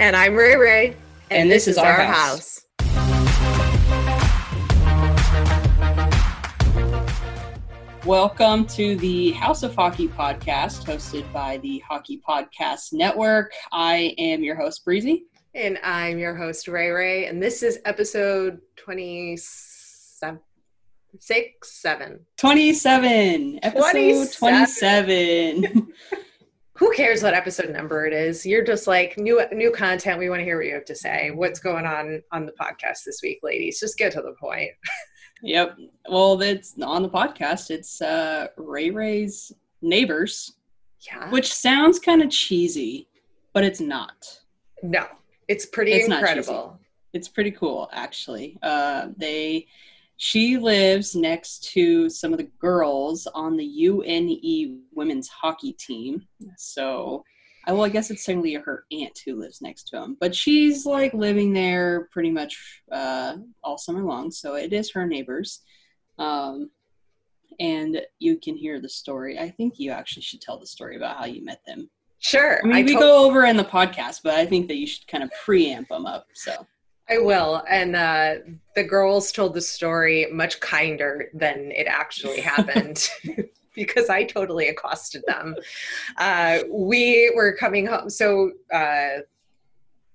And I'm Ray Ray. And, and this, this, is, our, our house. house. Welcome to the House of Hockey podcast, hosted by the Hockey Podcast Network. I am your host, Breezy. And I'm your host, Ray Ray. And this is episode 27. Six, seven. 27. Episode 27. 27. Who cares what episode number it is? You're just like new new content. We want to hear what you have to say. What's going on on the podcast this week, ladies? Just get to the point. Yep. Well, that's on the podcast. It's uh, Ray Ray's neighbors. Yeah. Which sounds kind of cheesy, but it's not. No, it's pretty it's incredible. It's pretty cool, actually. Uh, they, she lives next to some of the girls on the UNE women's hockey team. So I, well, I guess it's technically her aunt who lives next to him, but she's like living there pretty much uh, all summer long. So it is her neighbors. Um, and you can hear the story. I think you actually should tell the story about how you met them. Sure. I mean, I we to- go over in the podcast, but I think that you should kind of preamp them up. So I will. And uh, the girls told the story much kinder than it actually happened. because I totally accosted them. Uh, we were coming home. So uh,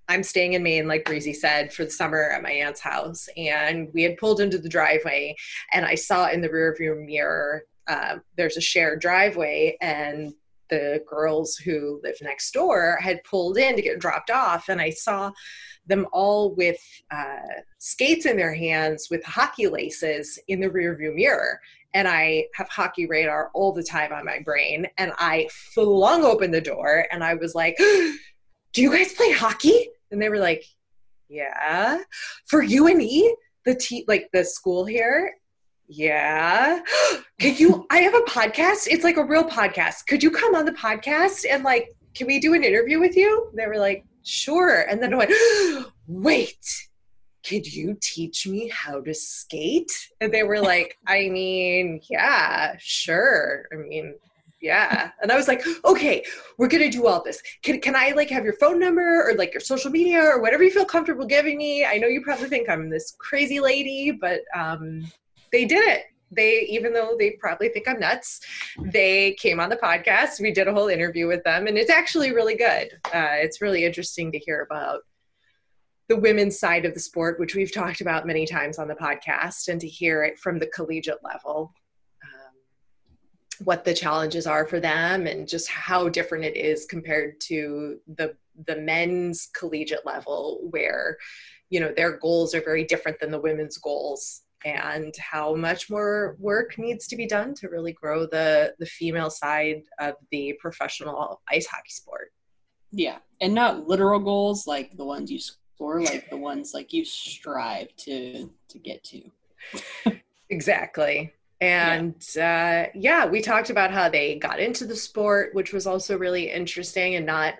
I'm staying in Maine, like Breezy said, for the summer at my aunt's house. And we had pulled into the driveway, and I saw in the rearview mirror uh, there's a shared driveway, and the girls who live next door had pulled in to get dropped off. And I saw them all with uh, skates in their hands with hockey laces in the rearview mirror and I have hockey radar all the time on my brain. And I flung open the door and I was like, Do you guys play hockey? And they were like, Yeah. For UNE, the t like the school here. Yeah. Could you I have a podcast? It's like a real podcast. Could you come on the podcast and like can we do an interview with you? They were like, sure. And then I went, wait, could you teach me how to skate? And they were like, I mean, yeah, sure. I mean, yeah. And I was like, okay, we're gonna do all this. Can can I like have your phone number or like your social media or whatever you feel comfortable giving me? I know you probably think I'm this crazy lady, but um, they did it. They even though they probably think I'm nuts, they came on the podcast. We did a whole interview with them, and it's actually really good. Uh, it's really interesting to hear about the women's side of the sport, which we've talked about many times on the podcast, and to hear it from the collegiate level, um, what the challenges are for them, and just how different it is compared to the the men's collegiate level, where you know their goals are very different than the women's goals and how much more work needs to be done to really grow the the female side of the professional ice hockey sport. Yeah, and not literal goals like the ones you score, like the ones like you strive to to get to exactly and yeah. Uh, yeah we talked about how they got into the sport which was also really interesting and not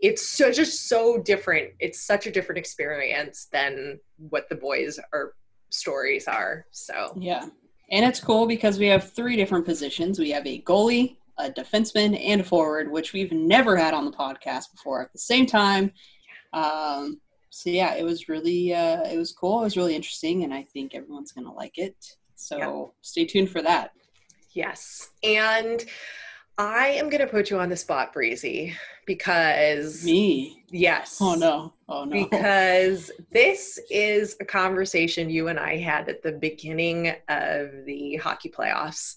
it's so just so different it's such a different experience than what the boys are stories are so yeah and it's cool because we have three different positions we have a goalie a defenseman and a forward which we've never had on the podcast before at the same time um, so yeah, it was really uh, it was cool. It was really interesting, and I think everyone's gonna like it. So yeah. stay tuned for that. Yes, and I am gonna put you on the spot, Breezy, because me. Yes. Oh no. Oh no. Because this is a conversation you and I had at the beginning of the hockey playoffs,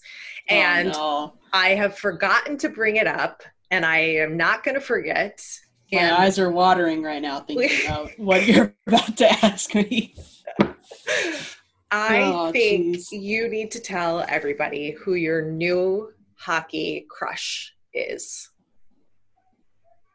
oh, and oh, no. I have forgotten to bring it up, and I am not going to forget my eyes are watering right now thinking about what you're about to ask me. I oh, think geez. you need to tell everybody who your new hockey crush is.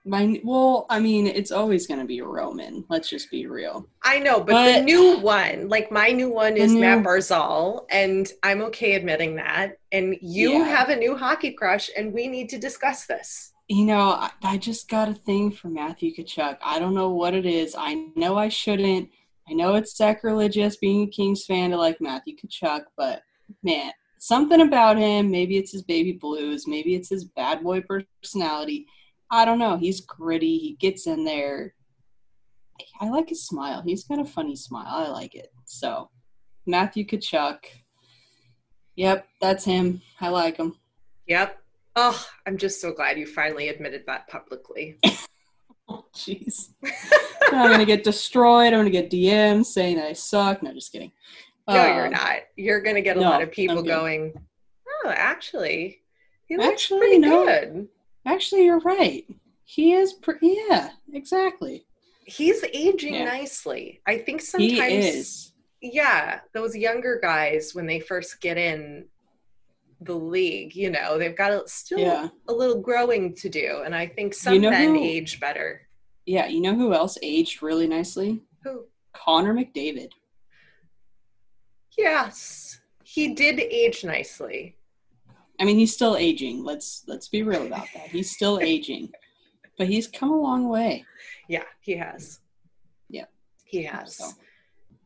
My well, I mean, it's always going to be Roman. Let's just be real. I know, but, but the new one, like my new one is new, Matt Barzal, and I'm okay admitting that. And you yeah. have a new hockey crush, and we need to discuss this. You know, I, I just got a thing for Matthew Tkachuk. I don't know what it is. I know I shouldn't. I know it's sacrilegious being a Kings fan to like Matthew Tkachuk, but man, something about him. Maybe it's his baby blues. Maybe it's his bad boy personality I don't know. He's gritty. He gets in there. I like his smile. He's got a funny smile. I like it. So, Matthew Tkachuk. Yep, that's him. I like him. Yep. Oh, I'm just so glad you finally admitted that publicly. oh, jeez. I'm gonna get destroyed. I'm gonna get DMs saying that I suck. No, just kidding. No, um, you're not. You're gonna get a no, lot of people going. Oh, actually, he looks actually, pretty no. good. Actually, you're right. He is, pre- yeah, exactly. He's aging yeah. nicely. I think sometimes, yeah, those younger guys when they first get in the league, you know, they've got a, still yeah. a little growing to do, and I think some you know men who, age better. Yeah, you know who else aged really nicely? Who? Connor McDavid. Yes, he did age nicely. I mean, he's still aging. Let's let's be real about that. He's still aging, but he's come a long way. Yeah, he has. Yeah, he has. So.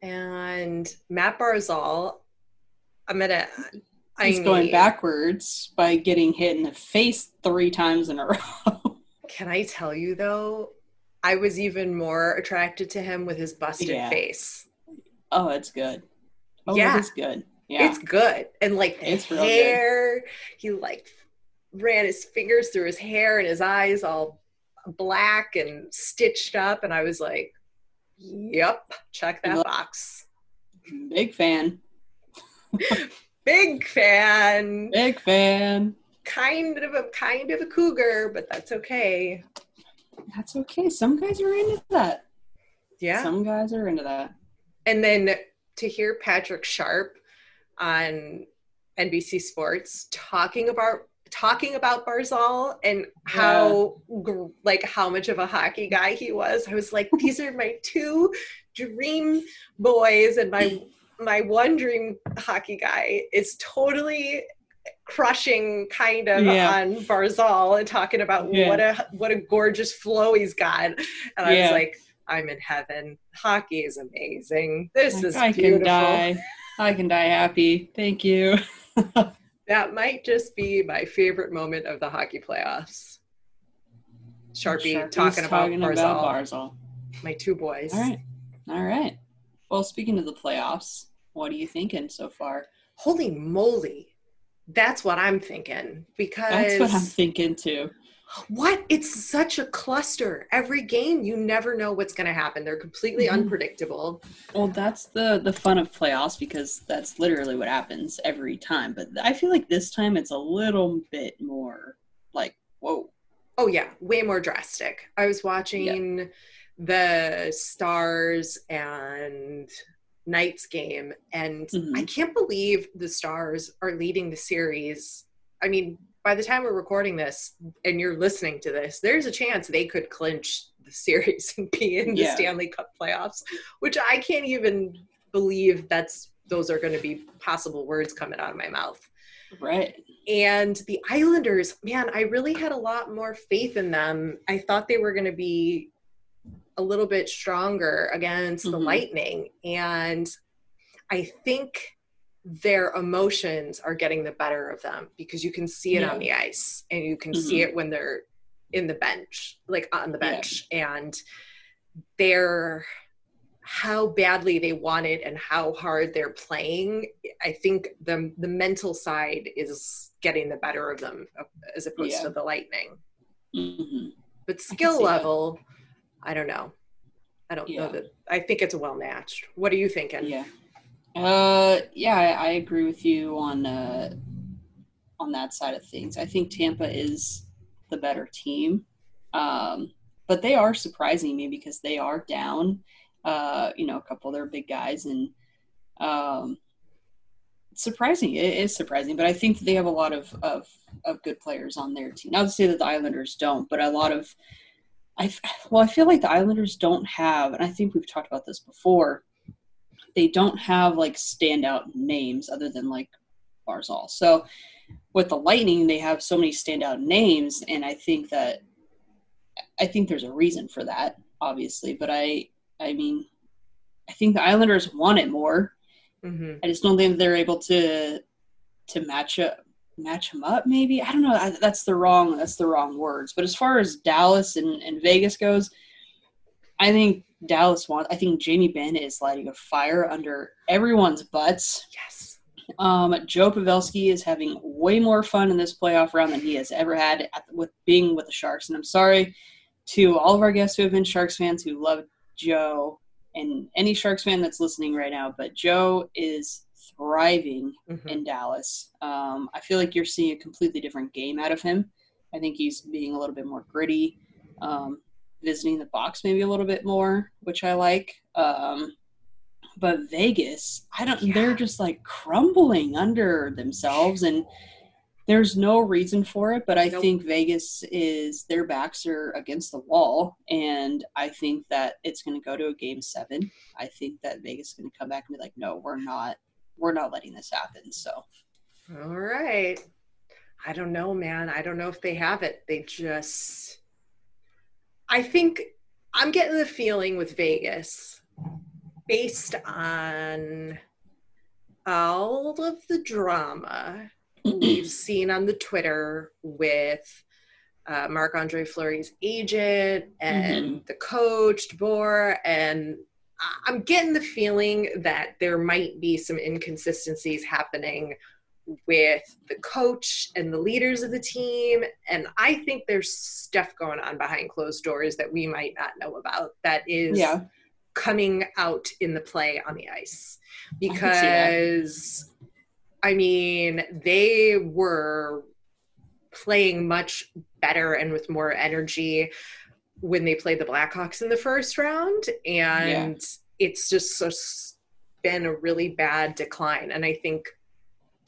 And Matt Barzal, I'm gonna. He's I going backwards by getting hit in the face three times in a row. Can I tell you though? I was even more attracted to him with his busted yeah. face. Oh, it's good. Oh, yeah, it's good. Yeah. It's good. And like it's hair, he like ran his fingers through his hair and his eyes all black and stitched up. And I was like, yep, check that box. Big fan. Big fan. Big fan. Kind of a kind of a cougar, but that's okay. That's okay. Some guys are into that. Yeah. Some guys are into that. And then to hear Patrick Sharp on NBC Sports talking about talking about Barzal and how yeah. like how much of a hockey guy he was. I was like, these are my two dream boys, and my my one dream hockey guy is totally crushing kind of yeah. on Barzal and talking about yeah. what a what a gorgeous flow he's got. And I was like, I'm in heaven. Hockey is amazing. This is I beautiful. Can die. I can die happy. Thank you. that might just be my favorite moment of the hockey playoffs. Sharpie talking, about, talking Barzal. about Barzal. My two boys. All right. All right. Well, speaking of the playoffs, what are you thinking so far? Holy moly. That's what I'm thinking because That's what I'm thinking too what? It's such a cluster. Every game you never know what's going to happen. They're completely mm-hmm. unpredictable. Well that's the the fun of playoffs because that's literally what happens every time. But i feel like this time it's a little bit more like whoa. Oh yeah. Way more drastic. I was watching the stars and knights game and mm-hmm. i can't believe the stars are leading the series. I mean by the time we're recording this and you're listening to this, there's a chance they could clinch the series and be in the yeah. Stanley Cup playoffs, which I can't even believe that's those are going to be possible words coming out of my mouth. Right. And the Islanders, man, I really had a lot more faith in them. I thought they were going to be a little bit stronger against mm-hmm. the Lightning. And I think their emotions are getting the better of them because you can see it yeah. on the ice and you can mm-hmm. see it when they're in the bench like on the bench yeah. and they're how badly they want it and how hard they're playing i think the the mental side is getting the better of them as opposed yeah. to the lightning mm-hmm. but skill level that. i don't know i don't know that i think it's well matched what are you thinking yeah uh, yeah, I, I agree with you on uh, on that side of things. I think Tampa is the better team, um, but they are surprising me because they are down. Uh, you know, a couple of their big guys, and um, surprising. It is surprising, but I think they have a lot of, of of good players on their team. Not to say that the Islanders don't, but a lot of I well, I feel like the Islanders don't have, and I think we've talked about this before. They don't have like standout names other than like Barzal. So with the Lightning, they have so many standout names, and I think that I think there's a reason for that, obviously. But I, I mean, I think the Islanders want it more. Mm-hmm. I just don't think they're able to to match up match them up. Maybe I don't know. I, that's the wrong that's the wrong words. But as far as Dallas and, and Vegas goes, I think Dallas wants. I think Jamie Benn is lighting a fire under everyone's butts. Yes um, Joe Pavelski is having way more fun in this playoff round than he has ever had at, with being with the Sharks. And I'm sorry to all of our guests who have been Sharks fans who love Joe and any Sharks fan that's listening right now, but Joe is thriving mm-hmm. in Dallas. Um, I feel like you're seeing a completely different game out of him. I think he's being a little bit more gritty, um, visiting the box maybe a little bit more, which I like. Um, but Vegas, I don't. Yeah. They're just like crumbling under themselves, and there's no reason for it. But I nope. think Vegas is their backs are against the wall, and I think that it's going to go to a game seven. I think that Vegas is going to come back and be like, "No, we're not. We're not letting this happen." So, all right. I don't know, man. I don't know if they have it. They just. I think I'm getting the feeling with Vegas based on all of the drama we've seen on the Twitter with uh, Marc Andre Fleury's agent and mm-hmm. the coach, DeBoer, and I'm getting the feeling that there might be some inconsistencies happening with the coach and the leaders of the team. And I think there's stuff going on behind closed doors that we might not know about that is yeah. coming out in the play on the ice. Because I, I mean they were playing much better and with more energy when they played the Blackhawks in the first round. And yeah. it's just been a really bad decline. And I think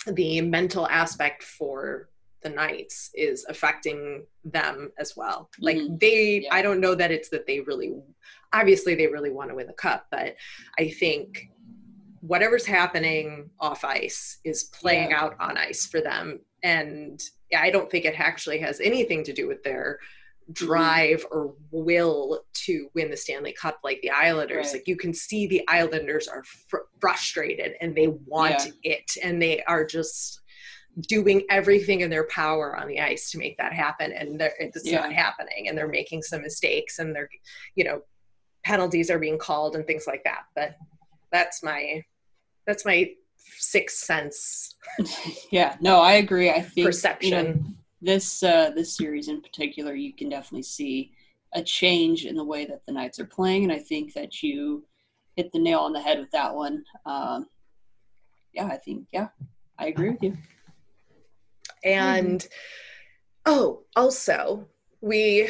the mental aspect for the Knights is affecting them as well. Like mm-hmm. they, yeah. I don't know that it's that they really, obviously they really want to win the cup, but I think whatever's happening off ice is playing yeah. out on ice for them. And I don't think it actually has anything to do with their. Drive mm-hmm. or will to win the Stanley Cup like the Islanders. Right. Like you can see the Islanders are fr- frustrated and they want yeah. it and they are just doing everything in their power on the ice to make that happen and it's yeah. not happening and they're making some mistakes and they're you know penalties are being called and things like that but that's my that's my sixth sense yeah no i agree i think perception you know, this uh this series in particular you can definitely see a change in the way that the knights are playing and i think that you hit the nail on the head with that one um yeah i think yeah i agree with you and mm-hmm. oh, also, we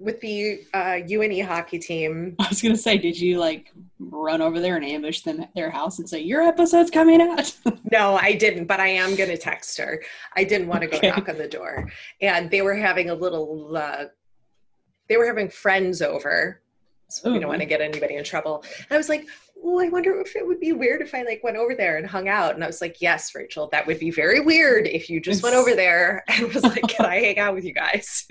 with the uh, UNE hockey team. I was gonna say, did you like run over there and ambush them at their house and say your episode's coming out? no, I didn't, but I am gonna text her. I didn't want to go okay. knock on the door, and they were having a little. Uh, they were having friends over, so we don't want to get anybody in trouble. And I was like, oh, I wonder if it would be weird if I like went over there and hung out. And I was like, yes, Rachel, that would be very weird if you just went over there and was like, can I hang out with you guys?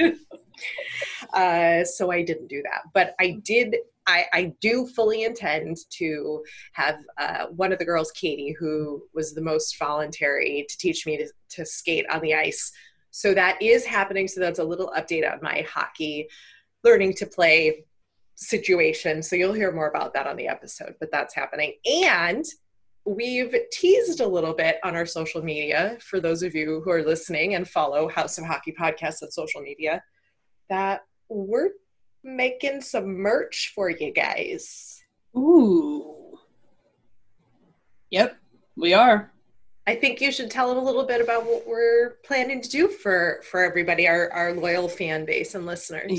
uh, so I didn't do that, but I did. I, I do fully intend to have uh, one of the girls, Katie, who was the most voluntary to teach me to, to skate on the ice. So that is happening. So that's a little update on my hockey learning to play situation. So you'll hear more about that on the episode, but that's happening. And we've teased a little bit on our social media for those of you who are listening and follow House of Hockey podcast on social media that we're making some merch for you guys. Ooh. Yep, we are. I think you should tell them a little bit about what we're planning to do for for everybody, our our loyal fan base and listeners.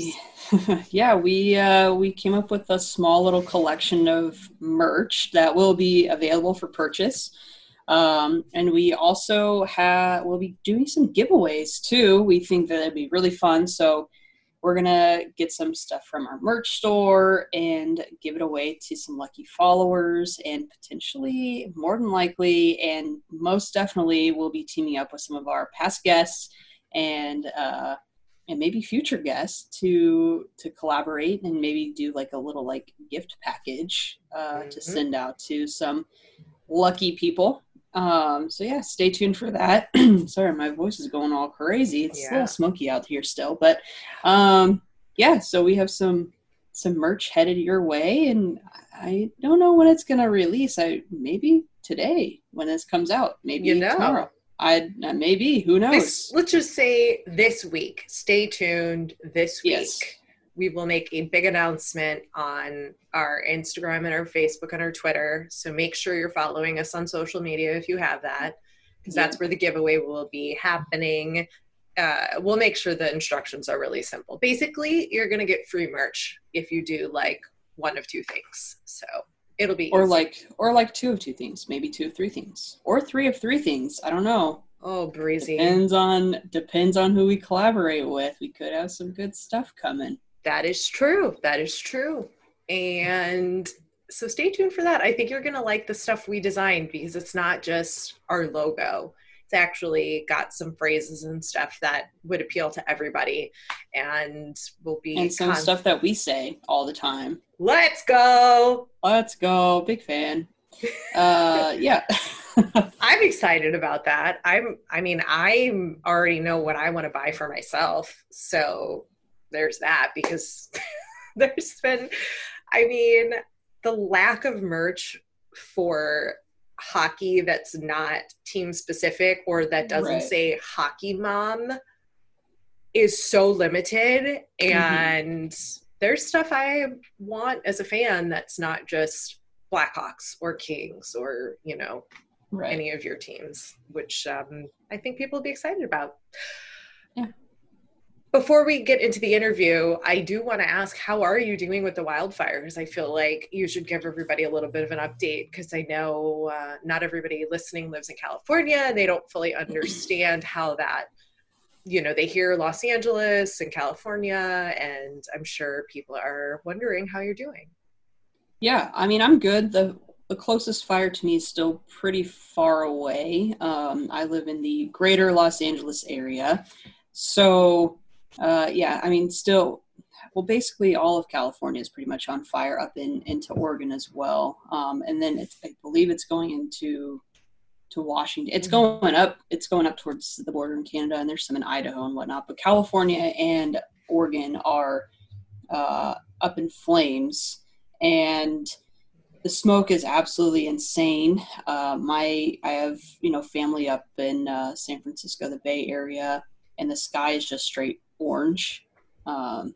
yeah, we uh, we came up with a small little collection of merch that will be available for purchase. Um, and we also have we'll be doing some giveaways too. We think that it'd be really fun. So we're gonna get some stuff from our merch store and give it away to some lucky followers and potentially more than likely and most definitely we'll be teaming up with some of our past guests and uh and maybe future guests to to collaborate and maybe do like a little like gift package uh, mm-hmm. to send out to some lucky people um, so yeah, stay tuned for that. Sorry, my voice is going all crazy. It's yeah. a little smoky out here still, but um, yeah. So we have some some merch headed your way, and I don't know when it's gonna release. I maybe today when this comes out, maybe you know. tomorrow. I maybe who knows. This, let's just say this week. Stay tuned this week. Yes we will make a big announcement on our Instagram and our Facebook and our Twitter. So make sure you're following us on social media if you have that, because yeah. that's where the giveaway will be happening. Uh, we'll make sure the instructions are really simple. Basically, you're going to get free merch if you do like one of two things. So it'll be or easy. like or like two of two things, maybe two of three things, or three of three things. I don't know. Oh, breezy. Depends on depends on who we collaborate with. We could have some good stuff coming. That is true. That is true. And so stay tuned for that. I think you're going to like the stuff we designed because it's not just our logo. It's actually got some phrases and stuff that would appeal to everybody and will be and some con- stuff that we say all the time. Let's go. Let's go. Big fan. Uh yeah. I'm excited about that. I'm I mean, I already know what I want to buy for myself. So there's that because there's been i mean the lack of merch for hockey that's not team specific or that doesn't right. say hockey mom is so limited mm-hmm. and mm-hmm. there's stuff i want as a fan that's not just blackhawks or kings or you know right. any of your teams which um, i think people will be excited about yeah before we get into the interview, I do want to ask how are you doing with the wildfires? I feel like you should give everybody a little bit of an update because I know uh, not everybody listening lives in California and they don't fully understand how that, you know, they hear Los Angeles and California, and I'm sure people are wondering how you're doing. Yeah, I mean, I'm good. The the closest fire to me is still pretty far away. Um, I live in the greater Los Angeles area. So uh, yeah, I mean, still, well, basically all of California is pretty much on fire up in into Oregon as well. Um, and then I believe it's going into to Washington. It's mm-hmm. going up. It's going up towards the border in Canada, and there's some in Idaho and whatnot. But California and Oregon are uh, up in flames, and the smoke is absolutely insane. Uh, my I have you know family up in uh, San Francisco, the Bay Area, and the sky is just straight orange. Um,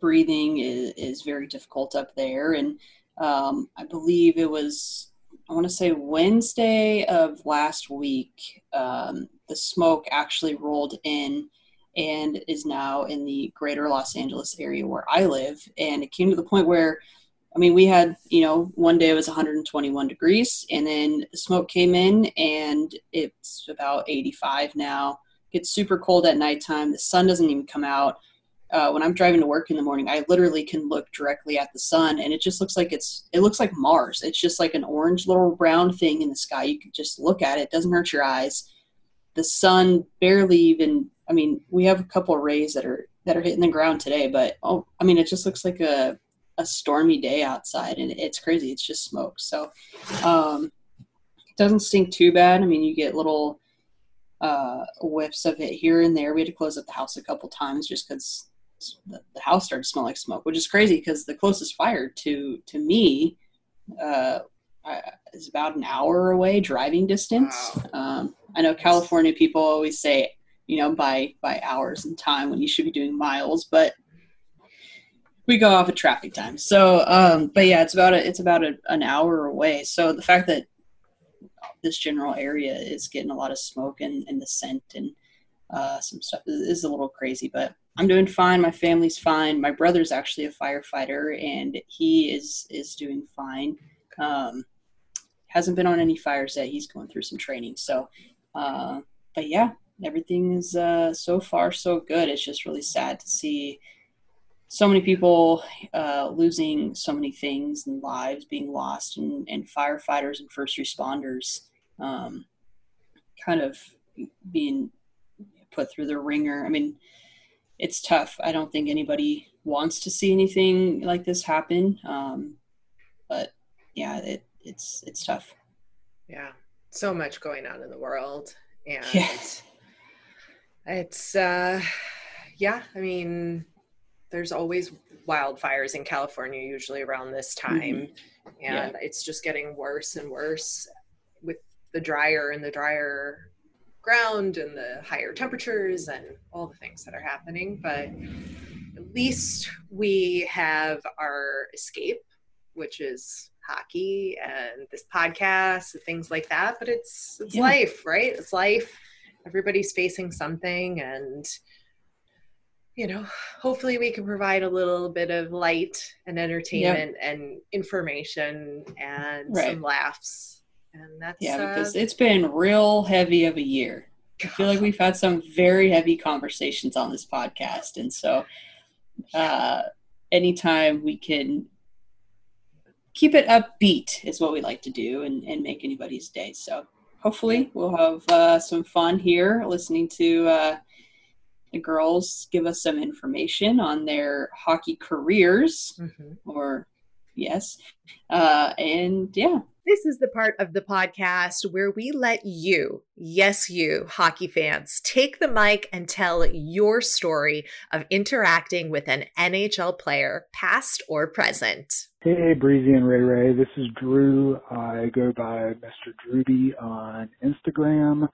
breathing is, is very difficult up there. And um, I believe it was, I want to say Wednesday of last week, um, the smoke actually rolled in and is now in the greater Los Angeles area where I live. And it came to the point where, I mean, we had, you know, one day it was 121 degrees, and then the smoke came in, and it's about 85 now gets super cold at nighttime. The sun doesn't even come out. Uh, when I'm driving to work in the morning, I literally can look directly at the sun, and it just looks like it's it looks like Mars. It's just like an orange little round thing in the sky. You can just look at it; it doesn't hurt your eyes. The sun barely even. I mean, we have a couple of rays that are that are hitting the ground today, but oh, I mean, it just looks like a a stormy day outside, and it's crazy. It's just smoke. So, um, it doesn't stink too bad. I mean, you get little uh, whiffs of it here and there. We had to close up the house a couple times just because the, the, house started to smell like smoke, which is crazy because the closest fire to to me uh, is about an hour away driving distance. Wow. Um, I know California people always say you know by by hours and time when you should be doing miles, but we go off of traffic time. So, um, but yeah, it's about a, it's about a, an hour away. So the fact that this general area is getting a lot of smoke and, and the scent and uh, some stuff is a little crazy, but I'm doing fine. My family's fine. My brother's actually a firefighter, and he is is doing fine. Um, hasn't been on any fires yet. He's going through some training. So, uh, but yeah, everything is uh, so far so good. It's just really sad to see so many people uh, losing so many things and lives being lost, and, and firefighters and first responders um, kind of being put through the ringer. I mean, it's tough. I don't think anybody wants to see anything like this happen, um, but yeah, it, it's it's tough. Yeah, so much going on in the world, and yeah. it's uh, yeah. I mean, there's always wildfires in California, usually around this mm-hmm. time, mm-hmm. and yeah. it's just getting worse and worse the drier and the drier ground and the higher temperatures and all the things that are happening. But at least we have our escape, which is hockey and this podcast and things like that. But it's it's yeah. life, right? It's life. Everybody's facing something and you know, hopefully we can provide a little bit of light and entertainment yep. and information and right. some laughs. And that's yeah, because uh, it's been real heavy of a year. I feel like we've had some very heavy conversations on this podcast, and so uh, anytime we can keep it upbeat is what we like to do and, and make anybody's day. So hopefully we'll have uh, some fun here listening to uh, the girls give us some information on their hockey careers mm-hmm. or yes uh, and yeah this is the part of the podcast where we let you, yes, you, hockey fans, take the mic and tell your story of interacting with an NHL player, past or present. Hey, Breezy and Ray Ray. This is Drew. I go by Mr. Drewby on Instagram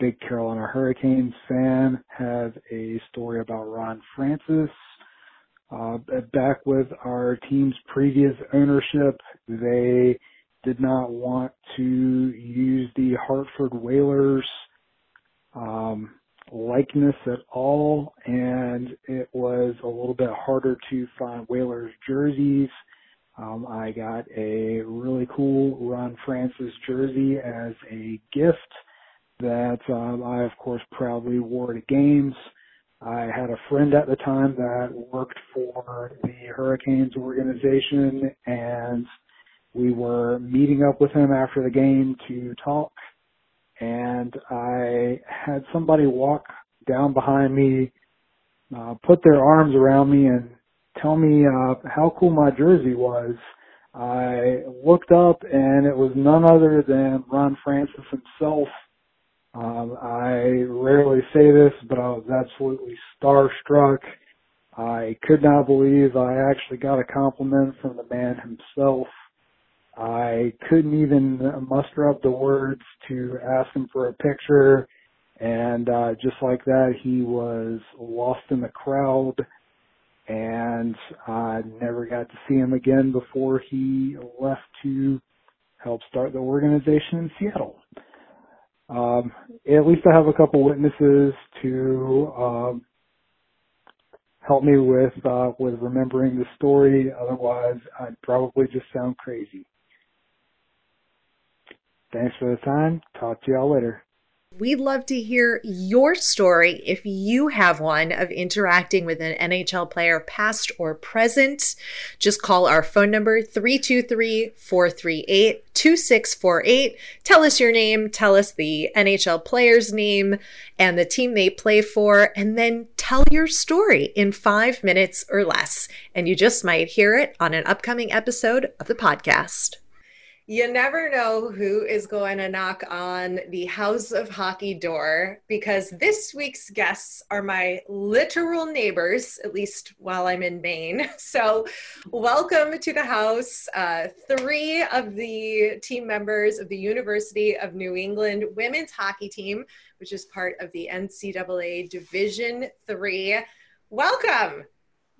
big Carolina Hurricanes fan. Have a story about Ron Francis. Uh, back with our team's previous ownership, they did not want to use the Hartford Whalers um, likeness at all, and it was a little bit harder to find Whalers jerseys. Um, I got a really cool Ron Francis jersey as a gift that um, I, of course, proudly wore to games. I had a friend at the time that worked for the Hurricanes organization, and we were meeting up with him after the game to talk. And I had somebody walk down behind me, uh, put their arms around me, and tell me uh, how cool my jersey was. I looked up, and it was none other than Ron Francis himself um, I rarely say this, but I was absolutely starstruck. I could not believe I actually got a compliment from the man himself. I couldn't even muster up the words to ask him for a picture. And uh, just like that, he was lost in the crowd. And I never got to see him again before he left to help start the organization in Seattle. Um, at least I have a couple witnesses to um, help me with uh, with remembering the story. Otherwise, I'd probably just sound crazy. Thanks for the time. Talk to y'all later. We'd love to hear your story if you have one of interacting with an NHL player, past or present. Just call our phone number 323 438 2648. Tell us your name, tell us the NHL player's name and the team they play for, and then tell your story in five minutes or less. And you just might hear it on an upcoming episode of the podcast. You never know who is going to knock on the House of Hockey door because this week's guests are my literal neighbors, at least while I'm in Maine. So, welcome to the house. Uh, three of the team members of the University of New England women's hockey team, which is part of the NCAA Division Three. Welcome.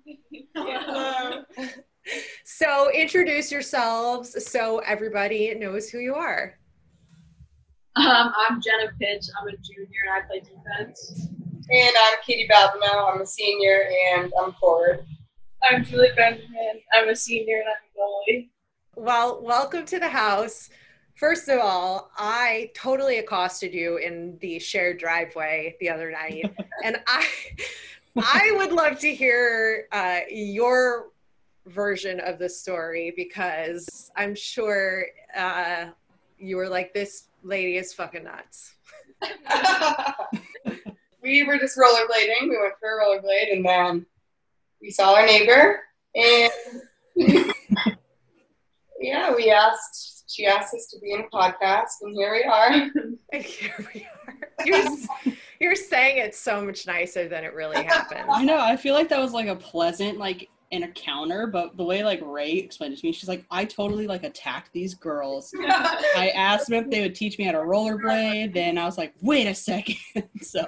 Hello so introduce yourselves so everybody knows who you are. Um, I'm Jenna Pitch. I'm a junior and I play defense. And I'm Katie Balbino. I'm a senior and I'm forward. I'm Julie Benjamin. I'm a senior and I'm a goalie. Well, welcome to the house. First of all, I totally accosted you in the shared driveway the other night, and I, I would love to hear uh, your version of the story because I'm sure uh, you were like, "This lady is fucking nuts." we were just rollerblading. We went for a rollerblade, and then we saw our neighbor, and yeah, we asked. She asked us to be in a podcast, and here we are. Here we are. You're, you're saying it so much nicer than it really happened. I know. I feel like that was like a pleasant like an encounter, but the way like Ray explained it to me, she's like, I totally like attacked these girls. I asked them if they would teach me how to rollerblade. Then I was like, wait a second. so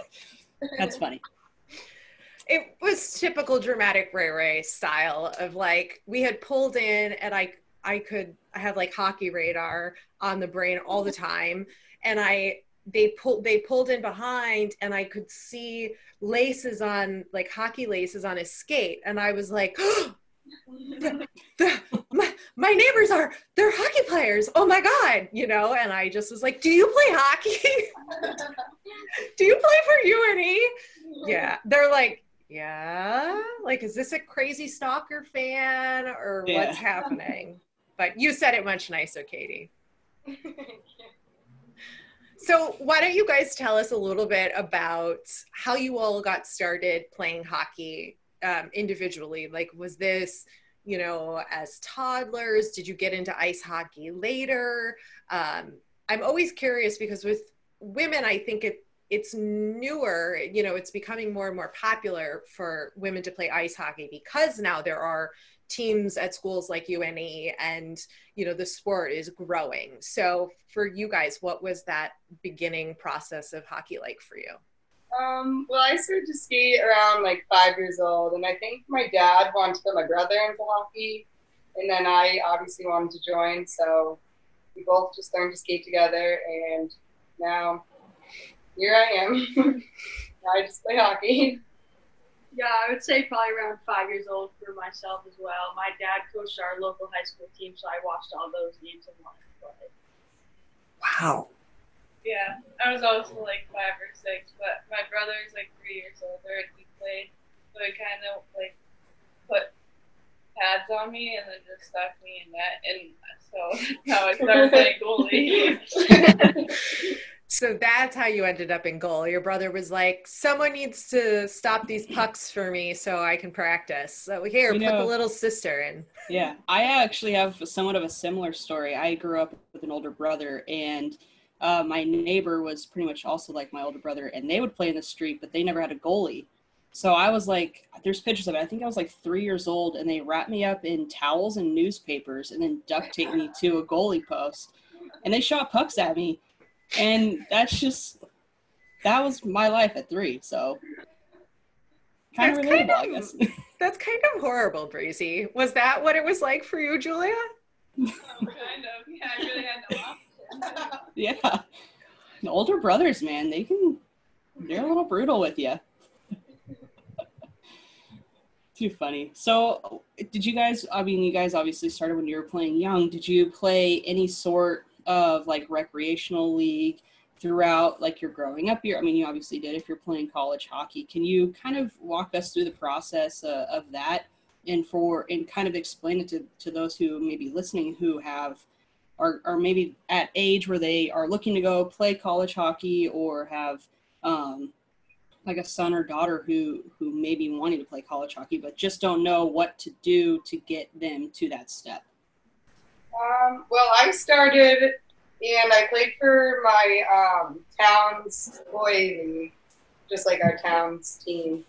that's funny. It was typical dramatic Ray Ray style of like we had pulled in and I I could I had like hockey radar on the brain all the time and I they pulled they pulled in behind and I could see laces on like hockey laces on his skate. And I was like the, the, my, my neighbors are they're hockey players. Oh my god you know? And I just was like do you play hockey? Do you play for UNE yeah. They're like yeah like is this a crazy stalker fan or Yeah. what's happening? But you said it much nicer katie so why don't you guys tell us a little bit about how you all got started playing hockey um, individually? Like was this you know as toddlers? Did you get into ice hockey later? Um, i'm always curious because with women i think it it's newer you know it's becoming more and more popular for women to play ice hockey because now there are teams at schools like UNE and you know the sport is growing so for you guys what was that beginning process of hockey like for you Um, well, I started to skate around like five years old, and I think my dad wanted to put my brother into hockey, and then I obviously wanted to join, so we both just learned to skate together, and now here I am. I just play hockey. Yeah, I would say probably around five years old for myself as well. My dad coached our local high school team, so I watched all those games and wanted to play. wow Yeah, I was also like five or six, but my brother is like three years older and he played, so he kind of like put pads on me and then just stuck me in that, and so that's how I started playing goalie. so that's how you ended up in goal your brother was like someone needs to stop these pucks for me so i can practice so here You put the little sister in Yeah, I actually have somewhat of a similar story. I grew up with an older brother, and uh, my neighbor was pretty much also like my older brother, and they would play in the street, but they never had a goalie. So I was like, there's pictures of it. I think I was like three years old, and they wrapped me up in towels and newspapers, and then duct taped me to a goalie post, and they shot pucks at me, and that's just that was my life at three. So kind of That's relatable, kind I of- guess. that's kind of horrible breezy was that what it was like for you julia kind of. Yeah, I really had no option. Yeah. The older brothers, man, they can they're a little brutal with you. Too funny. So, did you guys I mean, you guys obviously started when you were playing young. Did you play any sort of like recreational league throughout like your growing up year? I mean, you obviously did if you're playing college hockey. Can you kind of walk us through the process uh, of that and for and kind of explain it to to those who may be listening who have are, are maybe at age where they are looking to go play college hockey or have um, like a son or daughter who who may be wanting to play college hockey but just don't know what to do to get them to that step Um, well, I started and I played for my um, town's boy league, just like our town's team.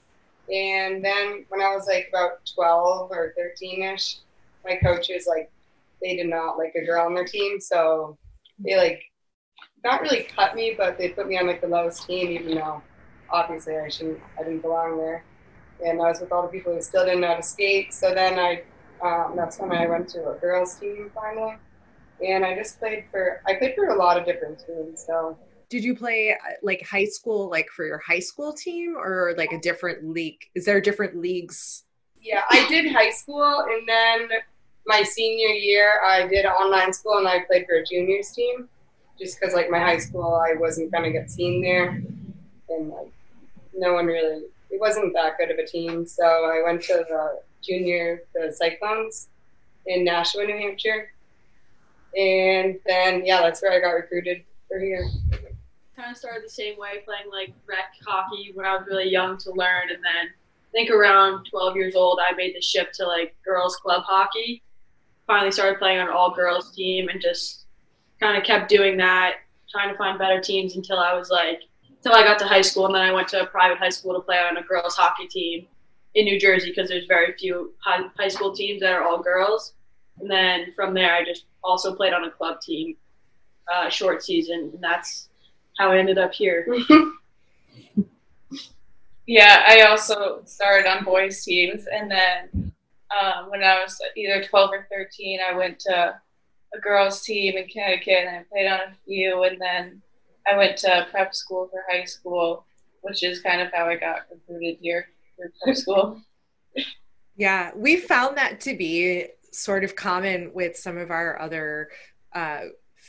And then when I was like about 12 or 13 ish, my coaches like they did not like a girl on their team, so they like not really cut me, but they put me on like the lowest team, even though obviously I shouldn't, I didn't belong there. And I was with all the people who still didn't know how to skate. So then I um, that's when I went to a girls team finally, and I just played for I played for a lot of different teams. So did you play uh, like high school like for your high school team or like a different league is there different leagues yeah, I did high school, and then my senior year, I did online school and I played for a juniors team, just because like my high school, I wasn't gonna get seen there, and like no one really, it wasn't that good of a team. So I went to the junior, the Cyclones in Nashua, New Hampshire, and then yeah, that's where I got recruited for here. Kind of started the same way, playing like rec hockey when I was really young to learn, and then I think around 12 years old, I made the shift to like girls club hockey. Finally started playing on all girls team and just kind of kept doing that, trying to find better teams until I was like, until I got to high school. And then I went to a private high school to play on a girls hockey team in New Jersey because there's very few high, high school teams that are all girls. And then from there, I just also played on a club team, uh, short season, and that's how I ended up here. Yeah, I also started on boys teams, and then um, when I was either 12 or 13, I went to a girls team in Connecticut, and I played on a few, and then I went to prep school for high school, which is kind of how I got recruited here school. Yeah, we found that to be sort of common with some of our other uh,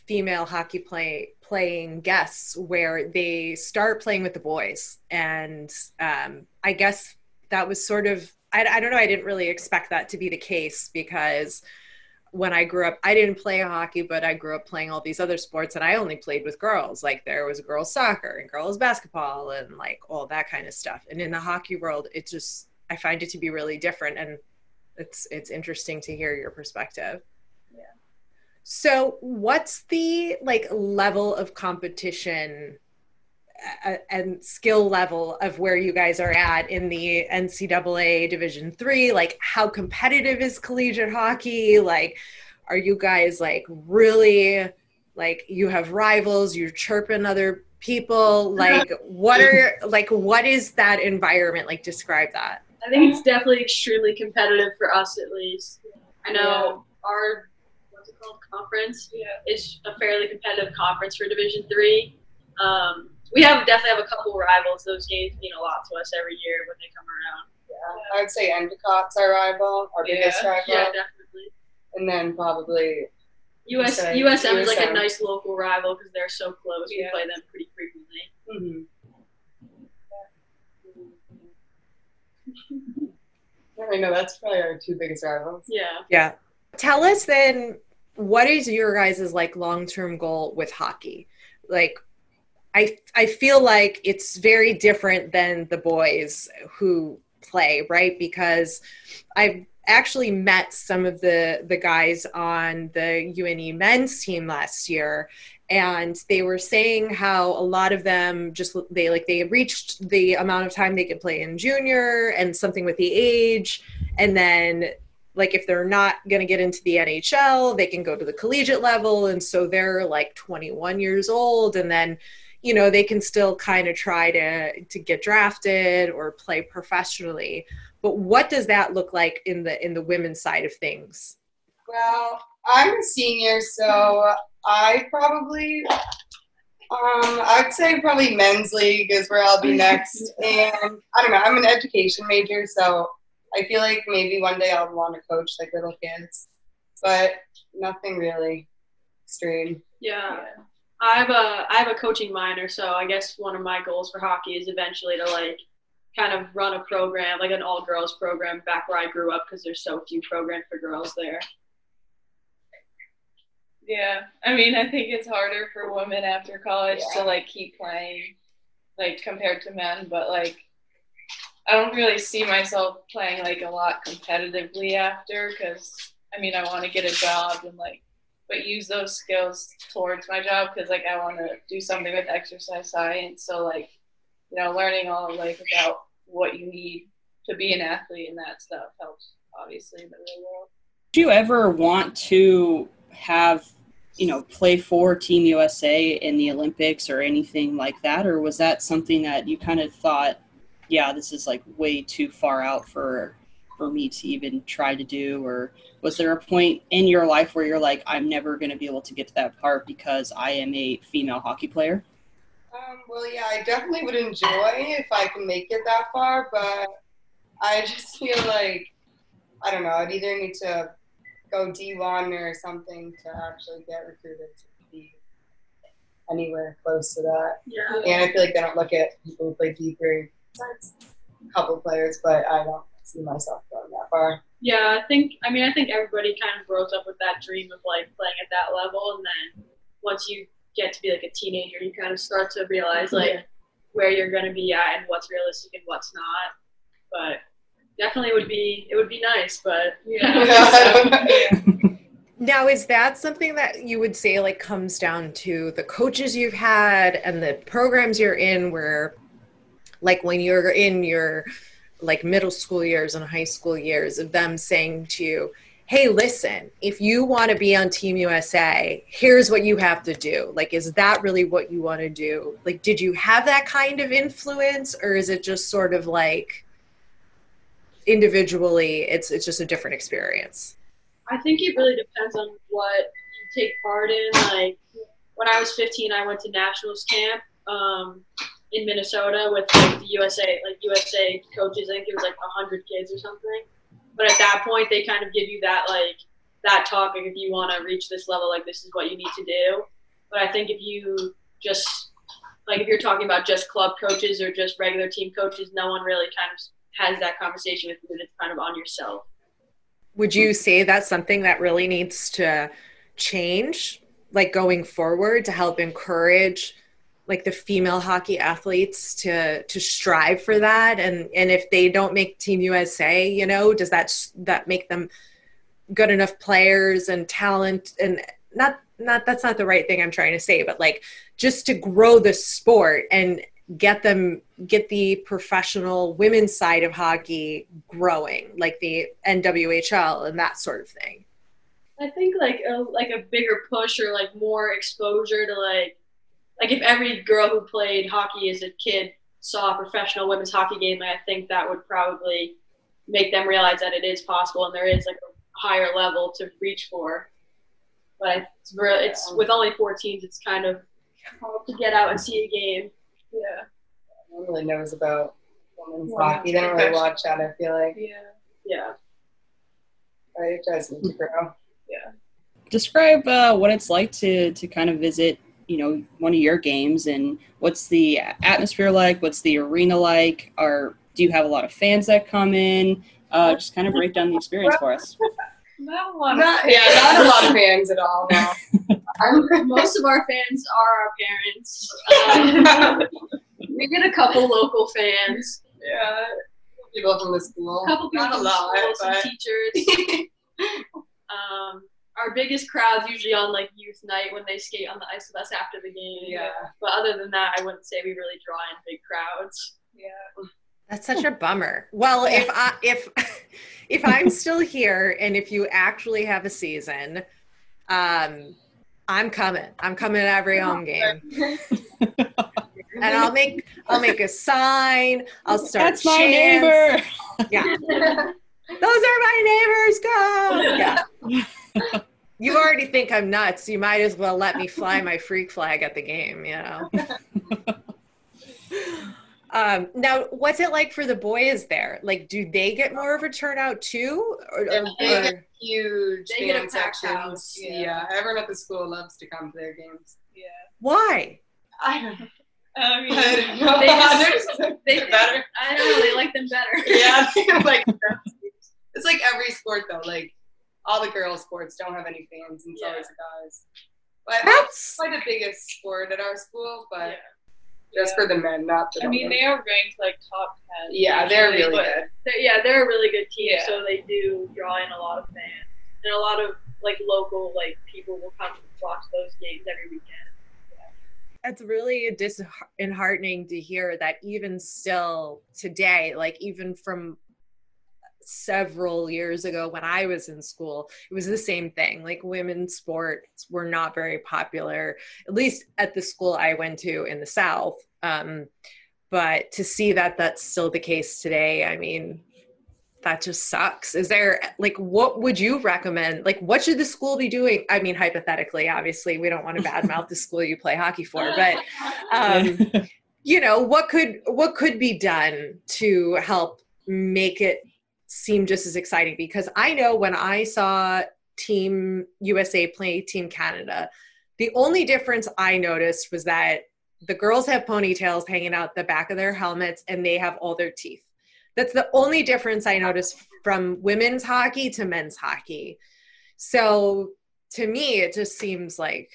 female hockey play playing guests where they start playing with the boys and um, i guess that was sort of I, I don't know i didn't really expect that to be the case because when i grew up i didn't play hockey but i grew up playing all these other sports and i only played with girls. Like there was girls soccer and girls basketball and like all that kind of stuff. And in the hockey world it just i find it to be really different and it's it's interesting to hear your perspective. Yeah. so, what's the like level of competition and skill level of where you guys are at in the NCAA Division Three? Like, how competitive is collegiate hockey? Like, are you guys like really like you have rivals? You're chirping other people. Like, what are like what is that environment like? Describe that. I think it's definitely extremely competitive for us, at least. I know our what's it called conference Yeah. is a fairly competitive conference for Division Three. Um, we have definitely have a couple rivals. Those games mean a lot to us every year when they come around. Yeah, I would say Endicott's our rival, our biggest rival, Yeah, definitely. and then probably US USM. USM is like a nice local rival because they're so close. We play them pretty frequently. Mm-hmm. I know that's probably our two biggest rivals. Yeah. Yeah. Tell us then what is your guys' like long-term goal with hockey? Like I I feel like it's very different than the boys who play, right? Because I've actually met some of the the guys on the UNE men's team last year and they were saying how a lot of them just they like they reached the amount of time they could play in junior and something with the age and then like if they're not going to get into the NHL, they can go to the collegiate level and so they're like 21 years old and then you know they can still kind of try to to get drafted or play professionally. But what does that look like in the in the women's side of things? Well, I'm a senior, so I probably, um, I'd say probably men's league is where I'll be next. And I don't know, I'm an education major, so I feel like maybe one day I'll want to coach like little kids, but nothing really extreme. Yeah. I have a I have a coaching minor, so I guess one of my goals for hockey is eventually to like kind of run a program, like an all girls program back where I grew up because there's so few programs for girls there. Yeah, I mean, I think it's harder for women after college Yeah. to like keep playing, like compared to men. But like, I don't really see myself playing like a lot competitively after, because I mean, I want to get a job and like, but use those skills towards my job because like I want to do something with exercise science. So like, you know, learning all like about what you need to be an athlete and that stuff helps obviously in the real world. Did you ever want to have, you know, play for Team USA in the Olympics or anything like that? Or was that something that you kind of thought, yeah, this is like way too far out for for me to even try to do? Or was there a point in your life where you're like, I'm never going to be able to get to that part because I am a female hockey player? Um, well, yeah, I definitely would enjoy if I can make it that far, but I just feel like I don't know. I'd either need to go D1 or something to actually get recruited to be anywhere close to that. Yeah. And I feel like they don't look at people who play D3 besides a couple players, but I don't see myself going that far. Yeah, I think I mean I think everybody kind of grows up with that dream of like playing at that level and then once you get to be like a teenager you kind of start to realize like Yeah. where you're gonna be at and what's realistic and what's not. But definitely would be it would be nice, but I don't know. Now, is that something that you would say like comes down to the coaches you've had and the programs you're in where like when you're in your like middle school years and high school years of them saying to you, "Hey, listen, if you want to be on Team USA, here's what you have to do." Like is that really what you want to do? Like did you have that kind of influence or is it just sort of like individually it's it's just a different experience? I think it really depends on what you take part in. Like when I was 15, I went to nationals camp um, in Minnesota with like, the USA, like USA coaches. I think it was like 100 kids or something. But at that point, they kind of give you that like that. Like if you want to reach this level, like this is what you need to do. But I think if you just like if you're talking about just club coaches or just regular team coaches, no one really kind of has that conversation with you. And it's kind of on yourself. Would you say that's something that really needs to change, like going forward, to help encourage like the female hockey athletes to to strive for that? And and if they don't make Team USA, you know, does that that make them good enough players and talent and not not that's not the right thing I'm trying to say, but like just to grow the sport and get them get the professional women's side of hockey growing like the nwhl and that sort of thing I think like a like a bigger push or like more exposure to like like if every girl who played hockey as a kid saw a professional women's hockey game, I think that would probably make them realize that it is possible and there is like a higher level to reach for. But it's real. It's with only four teams. It's kind of hard to get out and see a game. Yeah. No one really knows about women's Wow. hockey. They don't really watch that, I feel like. Yeah. Yeah. But it does need to grow. Describe uh, what it's like to to kind of visit, you know, one of your games, and what's the atmosphere like? What's the arena like? are do you have a lot of fans that come in? Uh, just kind of break down the experience for us. Not a lot of Not, yeah, not a lot of fans at all now. I'm, Most of our fans are our parents. Um, we get a couple local fans, yeah, people from the school. a couple people not a from lot, school, some but teachers. Um, our biggest crowd's usually on like youth night when they skate on the ice with us after the game. Yeah. But other than that, I wouldn't say we really draw in big crowds. Yeah. that's such a bummer well if i if if i'm still here and if you actually have a season um i'm coming i'm coming to every home game and i'll make i'll make a sign i'll start That's my chants. neighbor. yeah those are my neighbors go yeah you already think i'm nuts you might as well let me fly my freak flag at the game you know um now what's it like for the boys there like do they get more of a turnout too or, Yeah, or- they or- get huge They get a fan packed house, Yeah. yeah. everyone at the school loves to come to their games. Yeah. why I don't know. I mean, I don't know. They just- They're just- They they're better. I don't know. They like them better. yeah, like it's like every sport though. Like all the girls' sports don't have any fans, and it's Yeah. always the guys. But that's that's probably the biggest sport at our school, but just for the men, not the I mean, women. they are ranked like top ten. yeah, they're really good. They're, yeah, they're a really good team, Yeah. so they do draw in a lot of fans, and a lot of like local like people will come watch those games every weekend. It's really disheartening to hear that even still today, like even from several years ago when I was in school, it was the same thing. Like women's sports were not very popular, at least at the school I went to in the South. Um, but to see that that's still the case today, I mean, that just sucks. Is there like what would you recommend? Like what should the school be doing? I mean, hypothetically, obviously, we don't want to badmouth the school you play hockey for, but um, you know, what could what could be done to help make it seem just as exciting? Because I know when I saw Team USA play Team Canada. The only difference I noticed was that the girls have ponytails hanging out the back of their helmets and they have all their teeth. That's the only difference I noticed from women's hockey to men's hockey. So to me, it just seems like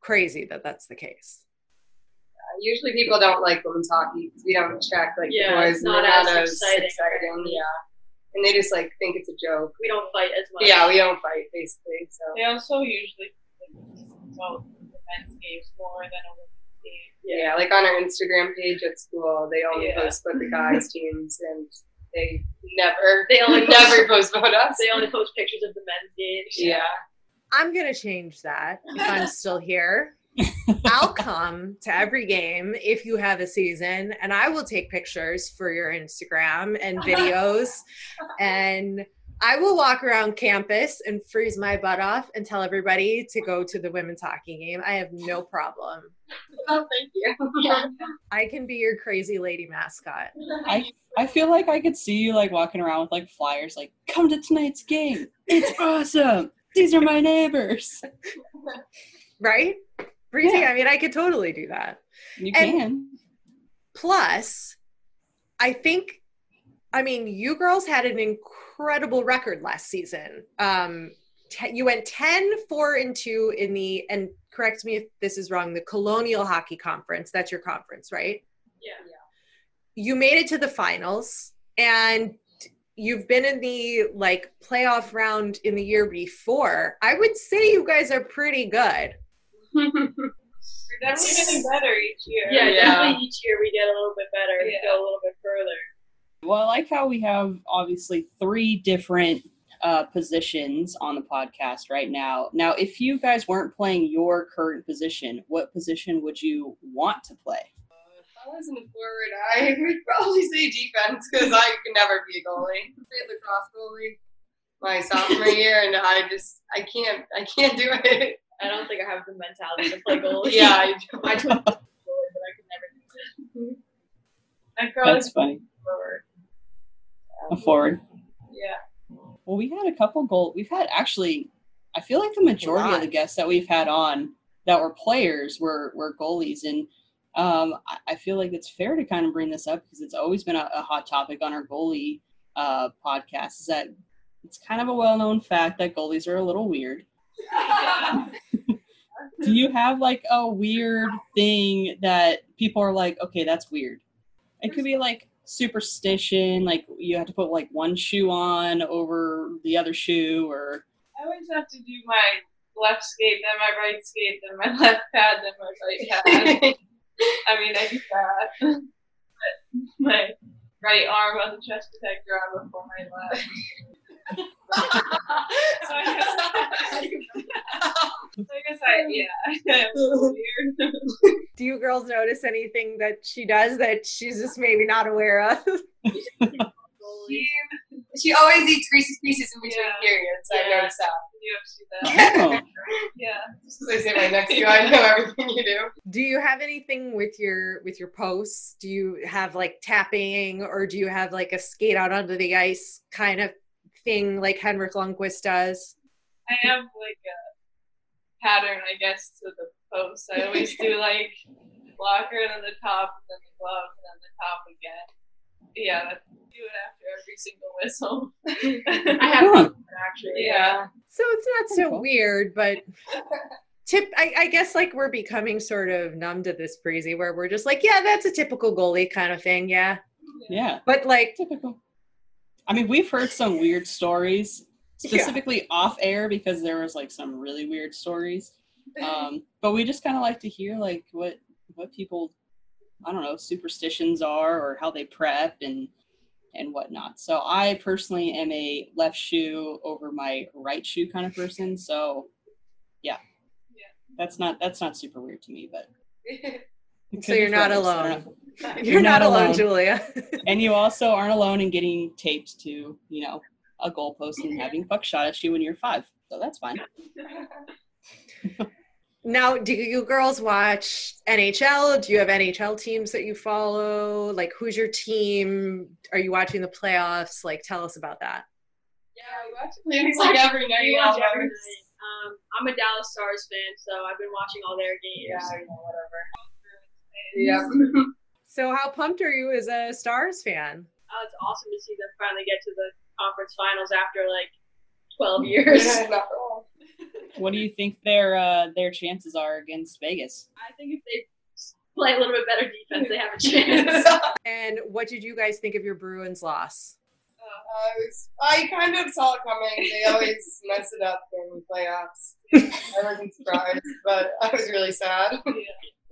crazy that that's the case. Usually people don't like women's hockey because we don't check like Yeah, the boys. it's and not they're as exciting. Yeah, and they just like think it's a joke. We don't fight as much. Yeah, we don't fight basically. So They also usually promote the men's games more than a women's game. yeah, like on our Instagram page at school, they only Yeah. post about the guys teams, and they never They only never post about us. They only post pictures of the men's games. yeah. I'm gonna change that if I'm still here. I'll come to every game if you have a season, and I will take pictures for your Instagram and videos. and I will walk around campus and freeze my butt off and tell everybody to go to the women's hockey game. I have no problem. Oh, thank you. I can be your crazy lady mascot. I I feel like I could see you like walking around with like flyers, like "Come to tonight's game. It's awesome. These are my neighbors." Right? Breezy, Yeah. I mean, I could totally do that. You And- can. Plus, I think, I mean, you girls had an incredible record last season. Um, te- you went 10, 4, and 2 in the, and correct me if this is wrong, the Colonial Hockey Conference. That's your conference, right? Yeah. You made it to the finals, and you've been in the like playoff round in the year before. I would say you guys are pretty good. We're definitely getting better each year. Yeah, Yeah. definitely each year we get a little bit better, Yeah. go a little bit further. Well, I like how we have obviously three different uh, positions on the podcast right now. Now, if you guys weren't playing your current position, what position would you want to play? If I wasn't a forward, I would probably say defense because I could never be a goalie. I played lacrosse goalie my sophomore year, and I just I can't I can't do it. I don't think I have the mentality to play goalie. Yeah, I do. I took goalie, but I could never do it. I probably That's funny. forward. A forward. Yeah. Well, we had a couple goal. We've had actually, I feel like the majority of the guests that we've had on that were players were were goalies, and um, I, I feel like it's fair to kind of bring this up because it's always been a, a hot topic on our goalie uh, podcast. Is that it's kind of a well known fact that goalies are a little weird. Do you have like a weird thing that people are like, okay, that's weird? It could be like superstition, like you have to put like one shoe on over the other shoe, or I always have to do my left skate, then my right skate, then my left pad, then my right pad. I mean, I do that. But my right arm on the chest protector on before my left. So I guess, so I, guess I, yeah, weird. Do you girls notice anything that she does that she's just maybe not aware of? She, she always eats Reese's Pieces in between Yeah. periods. Yeah. I noticed that. You have to see oh, Yeah. Just because I sit right next to you, I know everything you do. Do you have anything with your with your posts? Do you have like tapping or do you have like a skate out onto the ice kind of thing like Henrik Lundqvist does? I have like a pattern, I guess, to the post. I always do like blocker, and then the top, and then the glove, and then the top again. Yeah, do it after every single whistle. I have Huh. actually. Yeah. So it's not so Cool. weird, but tip I, I guess like we're becoming sort of numb to this breezy where we're just like, yeah, that's a typical goalie kind of thing, yeah. yeah, But like typical. I mean, we've heard some weird stories, Yeah. specifically off air because there was like some really weird stories. Um, but we just kind of like to hear like what what people, I don't know, superstitions are or how they prep and and whatnot. So I personally am a left shoe over my right shoe kind of person. So yeah, Yeah. that's not that's not super weird to me, but So you're not alone. don't know. you're, not, not alone, alone. Julia. And you also aren't alone in getting taped to, you know, a goalpost and having puck shot at you when you're five. So that's fine. Now, do you girls watch NHL? Do you have NHL teams that you follow? Like, who's your team? Are you watching the playoffs? Like, tell us about that. Yeah, we watch It's like every night. We watch every night. Um, I'm a Dallas Stars fan, so I've been watching all their games. Yeah, I know, whatever. Yeah. So, how pumped are you as a Stars fan? Uh, it's awesome to see them finally get to the conference finals after like 12 years. Yeah, not wrong. What do you think their uh, their chances are against Vegas? I think if they play a little bit better defense, they have a chance. And what did you guys think of your Bruins loss? I was, I kind of saw it coming. They always mess it up in playoffs. I wasn't surprised, but I was really sad.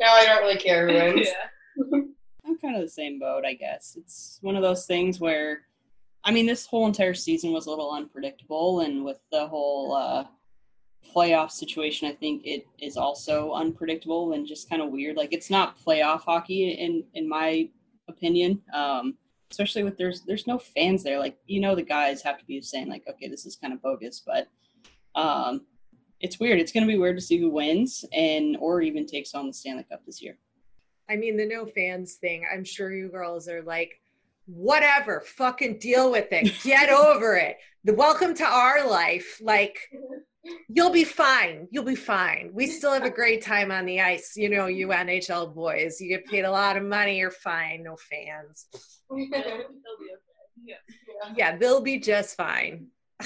Now I don't really care who wins. yeah. I'm kind of the same boat, I guess. It's one of those things where, I mean, this whole entire season was a little unpredictable, and with the whole uh, playoff situation, I think it is also unpredictable and just kind of weird. Like it's not playoff hockey in in my opinion. Um, especially with there's there's no fans there. Like you know, the guys have to be saying like, okay, this is kind of bogus, but um, it's weird. It's going to be weird to see who wins and or even takes on the Stanley Cup this year. I mean, the no fans thing, I'm sure you girls are like, whatever, fucking deal with it. Get over it. The welcome to our life. Like, you'll be fine. You'll be fine. We still have a great time on the ice. You know, you NHL boys, you get paid a lot of money. You're fine. No fans. They'll be okay. Yeah, they'll be just fine.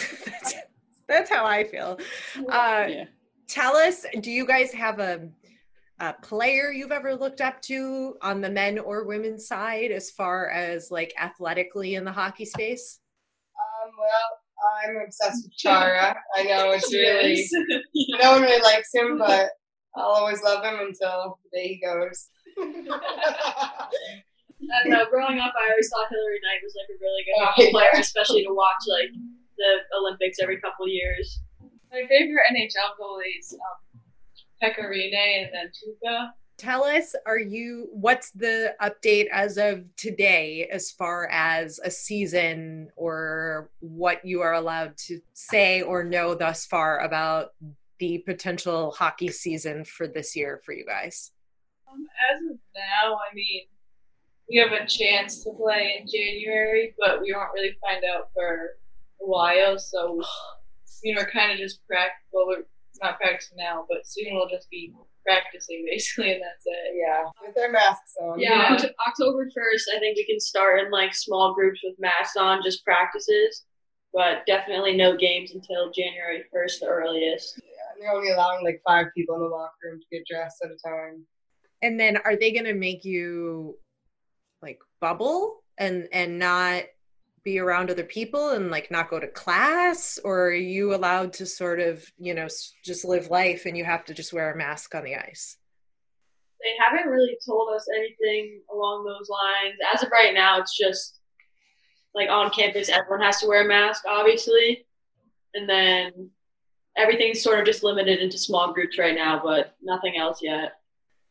that's, that's how I feel. Uh, yeah. tell us, do you guys have a, a player you've ever looked up to on the men or women's side as far as like athletically in the hockey space? Um, well, I'm obsessed with Chara. I know it's really, Yes. no one really likes him, but I'll always love him until the day he goes. And uh, growing up, I always thought Hilary Knight was like a really good Oh, hockey player, especially to watch like the Olympics every couple years. My favorite NHL goalies, um, Pekka Rinne and then Tuukka. Tell us, are you, what's the update as of today as far as a season or what you are allowed to say or know thus far about the potential hockey season for this year for you guys? Um, as of now, I mean, we have a chance to play in January, but we won't really find out for a while. So, you know, we're kind of just practice. Well, we're not practicing now, but soon we'll just be practicing basically, and that's it. yeah, with their masks on. Yeah, Oct- October 1st, I think we can start in like small groups with masks on, just practices, but definitely no games until January 1st, the earliest. And they're only allowing like five people in the locker room to get dressed at a time. And then are they going to make you like bubble and and not be around other people and like not go to class or are you allowed to sort of, you know, just live life and you have to just wear a mask on the ice? They haven't really told us anything along those lines. As of right now, it's just like on campus, everyone has to wear a mask, obviously. And then everything's sort of just limited into small groups right now, but nothing else yet.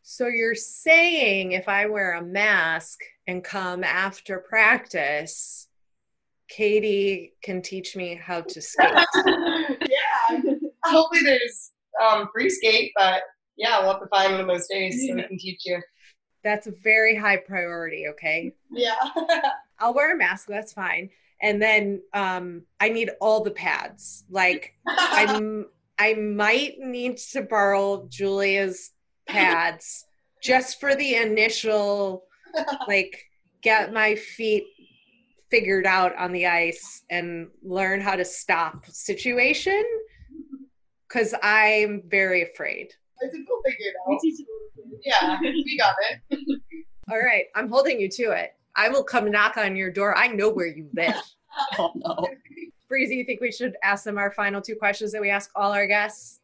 So you're saying if I wear a mask and come after practice, Katie can teach me how to skate. yeah. Hopefully there's um, free skate, but yeah, we'll have to find one of those days so we can teach you. That's a very high priority, okay? Yeah. I'll wear a mask, that's fine. And then um I need all the pads. Like I'm I might need to borrow Julia's pads just for the initial like get my feet figured out on the ice and learn how to stop situation cuz I'm very afraid. I think we'll figure it out. teach it a little bit. Yeah, we got it. All right, I'm holding you to it. I will come knock on your door. I know where you live. Oh no. Breezy, you think we should ask them our final two questions that we ask all our guests?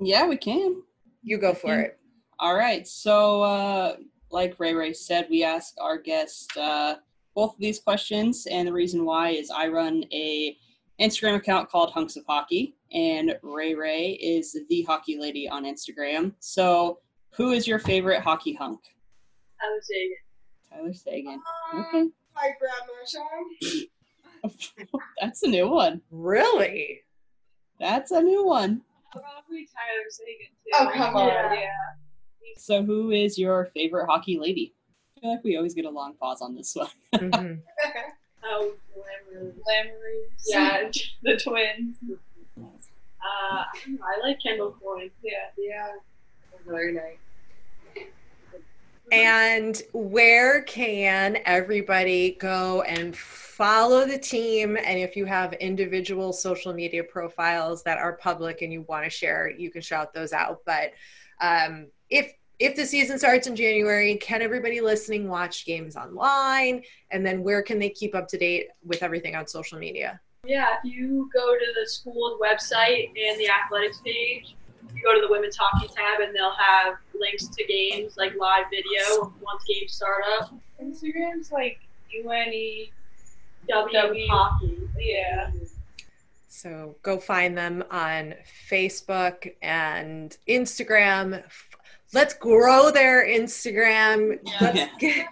Yeah, we can. You go for Yeah. it. All right. So, uh, like Ray Ray said, we ask our guests uh, both of these questions, and the reason why is I run a Instagram account called Hunks of Hockey, and Ray Ray is the hockey lady on Instagram. So, who is your favorite hockey hunk? Tyler would say Tyler Seguin. Um, Okay, Hi, Brad Marchand. that's a new one. Really? That's a new one. Probably Tyler Seguin too. Oh, come on. Yeah. So, who is your favorite hockey lady? I feel like we always get a long pause on this one. Mhm. Oh, Glamour. Lamoureux. Yeah. the twins. Uh, I don't know, I like Kendall Coyne. Yeah. Yeah. Very nice. And where can everybody go and follow the team? And if you have individual social media profiles that are public and you want to share, you can shout those out. But um, if if the season starts in January, can everybody listening watch games online? And then where can they keep up to date with everything on social media? Yeah, if you go to the school's website and the athletics page, you go to the women's hockey tab and they'll have links to games, like live video once games start up. Instagram's like UNE. W W. hockey. Yeah. So go find them on Facebook and Instagram. Let's grow their Instagram. Let's get,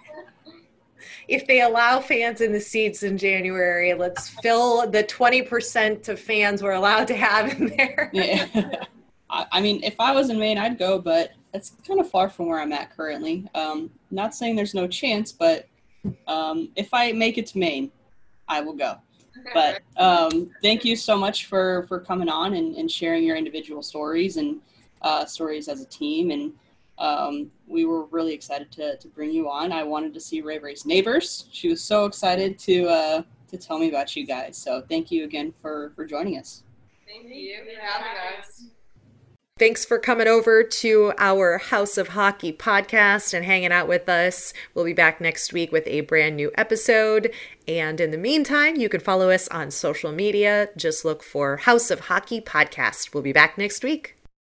if they allow fans in the seats in January, let's fill the 20% of fans we're allowed to have in there. Yeah. I, I mean, if I was in Maine, I'd go, but it's kind of far from where I'm at currently. Um, not saying there's no chance, but um, if I make it to Maine, I will go. But um, thank you so much for for coming on and, and sharing your individual stories and uh, stories as a team. And um, we were really excited to, to bring you on. I wanted to see Ray Ray's neighbors. She was so excited to uh, to tell me about you guys. So thank you again for for joining us. Thank you for having us. Thanks for coming over to our House of Hockey podcast and hanging out with us. We'll be back next week with a brand new episode. And in the meantime, you can follow us on social media. Just look for House of Hockey podcast. We'll be back next week.